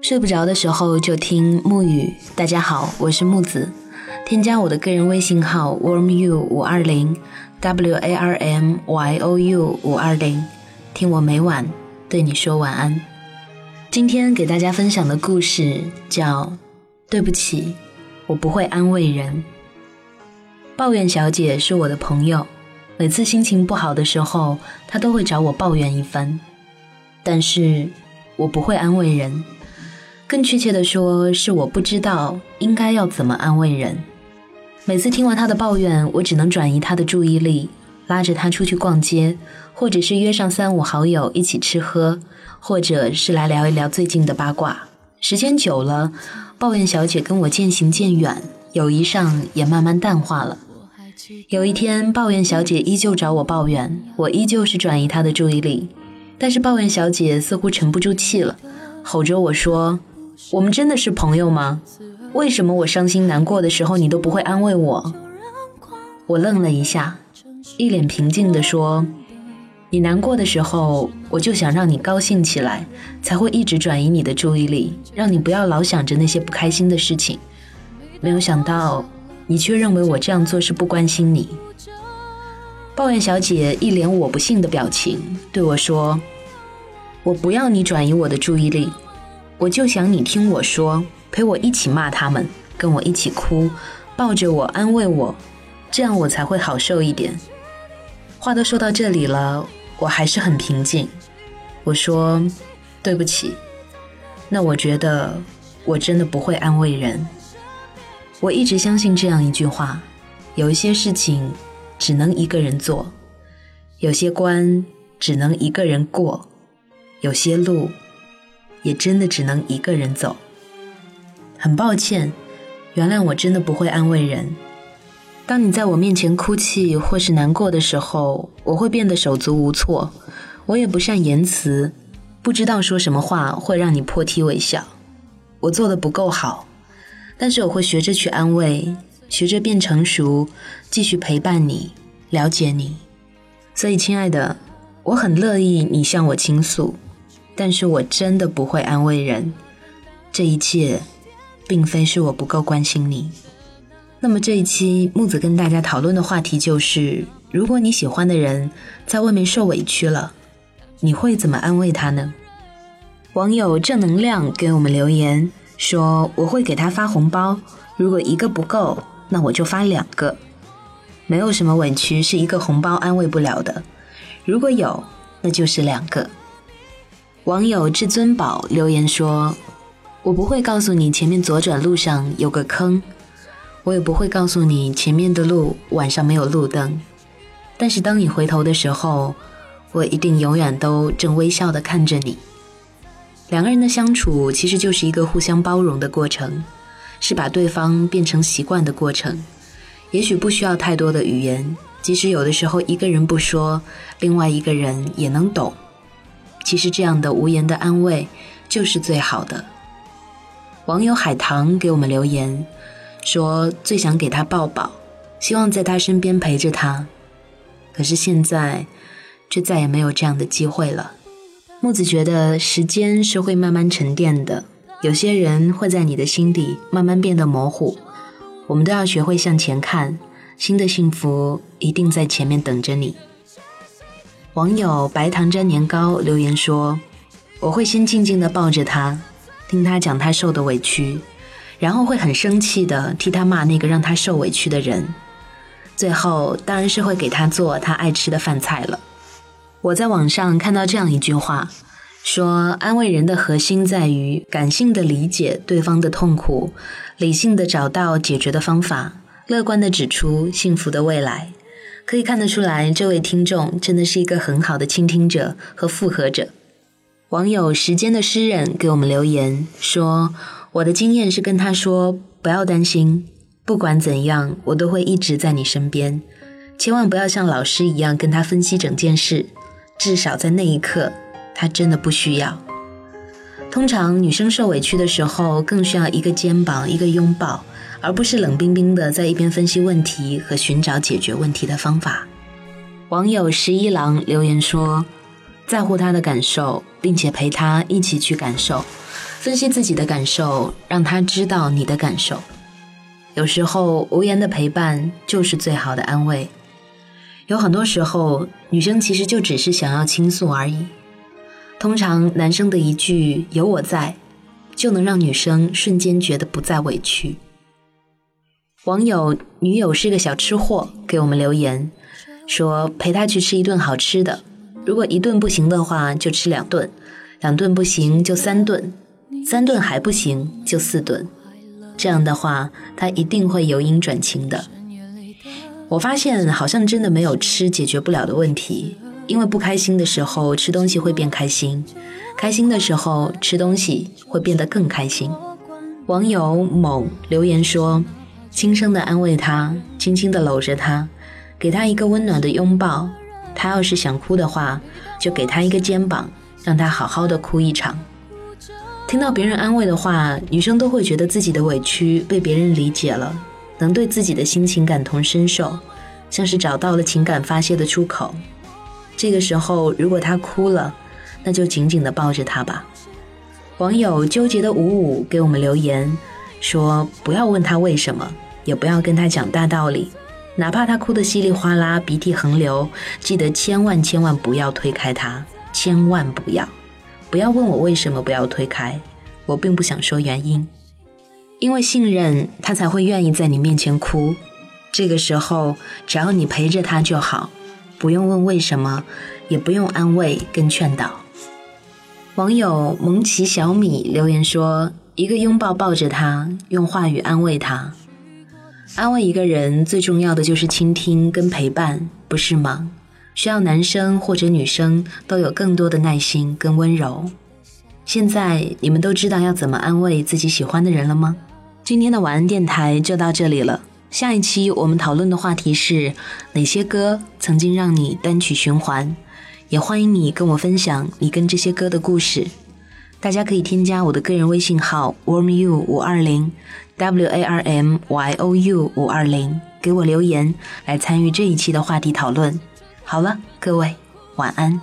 睡不着的时候就听木雨。大家好，我是木子。添加我的个人微信号 warmyou 五二零 w a r m y o u 五二零，听我每晚对你说晚安。今天给大家分享的故事叫《对不起，我不会安慰人》。抱怨小姐是我的朋友，每次心情不好的时候，她都会找我抱怨一番。但是我不会安慰人，更确切的说，是我不知道应该要怎么安慰人。每次听完她的抱怨，我只能转移她的注意力，拉着她出去逛街，或者是约上三五好友一起吃喝，或者是来聊一聊最近的八卦。时间久了，抱怨小姐跟我渐行渐远，友谊上也慢慢淡化了。有一天，抱怨小姐依旧找我抱怨，我依旧是转移她的注意力。但是抱怨小姐似乎沉不住气了，吼着我说：“我们真的是朋友吗？为什么我伤心难过的时候你都不会安慰我？”我愣了一下，一脸平静地说：“你难过的时候，我就想让你高兴起来，才会一直转移你的注意力，让你不要老想着那些不开心的事情。没有想到，你却认为我这样做是不关心你。”抱怨小姐一脸我不信的表情，对我说：“我不要你转移我的注意力，我就想你听我说，陪我一起骂他们，跟我一起哭，抱着我安慰我，这样我才会好受一点。”话都说到这里了，我还是很平静。我说：“对不起。”那我觉得我真的不会安慰人。我一直相信这样一句话：有一些事情。只能一个人做，有些关只能一个人过，有些路也真的只能一个人走。很抱歉，原谅我真的不会安慰人。当你在我面前哭泣或是难过的时候，我会变得手足无措。我也不善言辞，不知道说什么话会让你破涕为笑。我做的不够好，但是我会学着去安慰。学着变成熟，继续陪伴你，了解你。所以，亲爱的，我很乐意你向我倾诉，但是我真的不会安慰人。这一切，并非是我不够关心你。那么，这一期木子跟大家讨论的话题就是：如果你喜欢的人在外面受委屈了，你会怎么安慰他呢？网友正能量给我们留言说：“我会给他发红包，如果一个不够。”那我就发两个，没有什么委屈是一个红包安慰不了的。如果有，那就是两个。网友至尊宝留言说：“我不会告诉你前面左转路上有个坑，我也不会告诉你前面的路晚上没有路灯。但是当你回头的时候，我一定永远都正微笑的看着你。两个人的相处其实就是一个互相包容的过程。”是把对方变成习惯的过程，也许不需要太多的语言，即使有的时候一个人不说，另外一个人也能懂。其实这样的无言的安慰就是最好的。网友海棠给我们留言说，最想给他抱抱，希望在他身边陪着他，可是现在却再也没有这样的机会了。木子觉得时间是会慢慢沉淀的。有些人会在你的心底慢慢变得模糊，我们都要学会向前看，新的幸福一定在前面等着你。网友白糖粘年糕留言说：“我会先静静地抱着他，听他讲他受的委屈，然后会很生气的替他骂那个让他受委屈的人，最后当然是会给他做他爱吃的饭菜了。”我在网上看到这样一句话。说安慰人的核心在于感性的理解对方的痛苦，理性的找到解决的方法，乐观的指出幸福的未来。可以看得出来，这位听众真的是一个很好的倾听者和附和者。网友时间的诗人给我们留言说：“我的经验是跟他说，不要担心，不管怎样，我都会一直在你身边。千万不要像老师一样跟他分析整件事，至少在那一刻。”他真的不需要。通常女生受委屈的时候，更需要一个肩膀、一个拥抱，而不是冷冰冰的在一边分析问题和寻找解决问题的方法。网友十一郎留言说：“在乎他的感受，并且陪他一起去感受，分析自己的感受，让他知道你的感受。有时候，无言的陪伴就是最好的安慰。有很多时候，女生其实就只是想要倾诉而已。通常，男生的一句“有我在”，就能让女生瞬间觉得不再委屈。网友女友是个小吃货，给我们留言说：“陪她去吃一顿好吃的，如果一顿不行的话，就吃两顿；两顿不行就三顿；三顿还不行就四顿。这样的话，她一定会由阴转晴的。”我发现好像真的没有吃解决不了的问题，因为不开心的时候吃东西会变开心，开心的时候吃东西会变得更开心。网友某留言说。轻声的安慰他，轻轻的搂着他，给他一个温暖的拥抱。他要是想哭的话，就给他一个肩膀，让他好好的哭一场。听到别人安慰的话，女生都会觉得自己的委屈被别人理解了，能对自己的心情感同身受，像是找到了情感发泄的出口。这个时候，如果他哭了，那就紧紧的抱着他吧。网友纠结的五五给我们留言说：“不要问他为什么。”也不要跟他讲大道理，哪怕他哭得稀里哗啦，鼻涕横流，记得千万千万不要推开他，千万不要，不要问我为什么不要推开，我并不想说原因，因为信任他才会愿意在你面前哭。这个时候，只要你陪着他就好，不用问为什么，也不用安慰跟劝导。网友蒙奇小米留言说：“一个拥抱抱着他，用话语安慰他。”安慰一个人最重要的就是倾听跟陪伴，不是吗？需要男生或者女生都有更多的耐心跟温柔。现在你们都知道要怎么安慰自己喜欢的人了吗？今天的晚安电台就到这里了。下一期我们讨论的话题是哪些歌曾经让你单曲循环？也欢迎你跟我分享你跟这些歌的故事。大家可以添加我的个人微信号 warmyou 五二零。W A R M Y O U 五二零，给我留言来参与这一期的话题讨论。好了，各位晚安。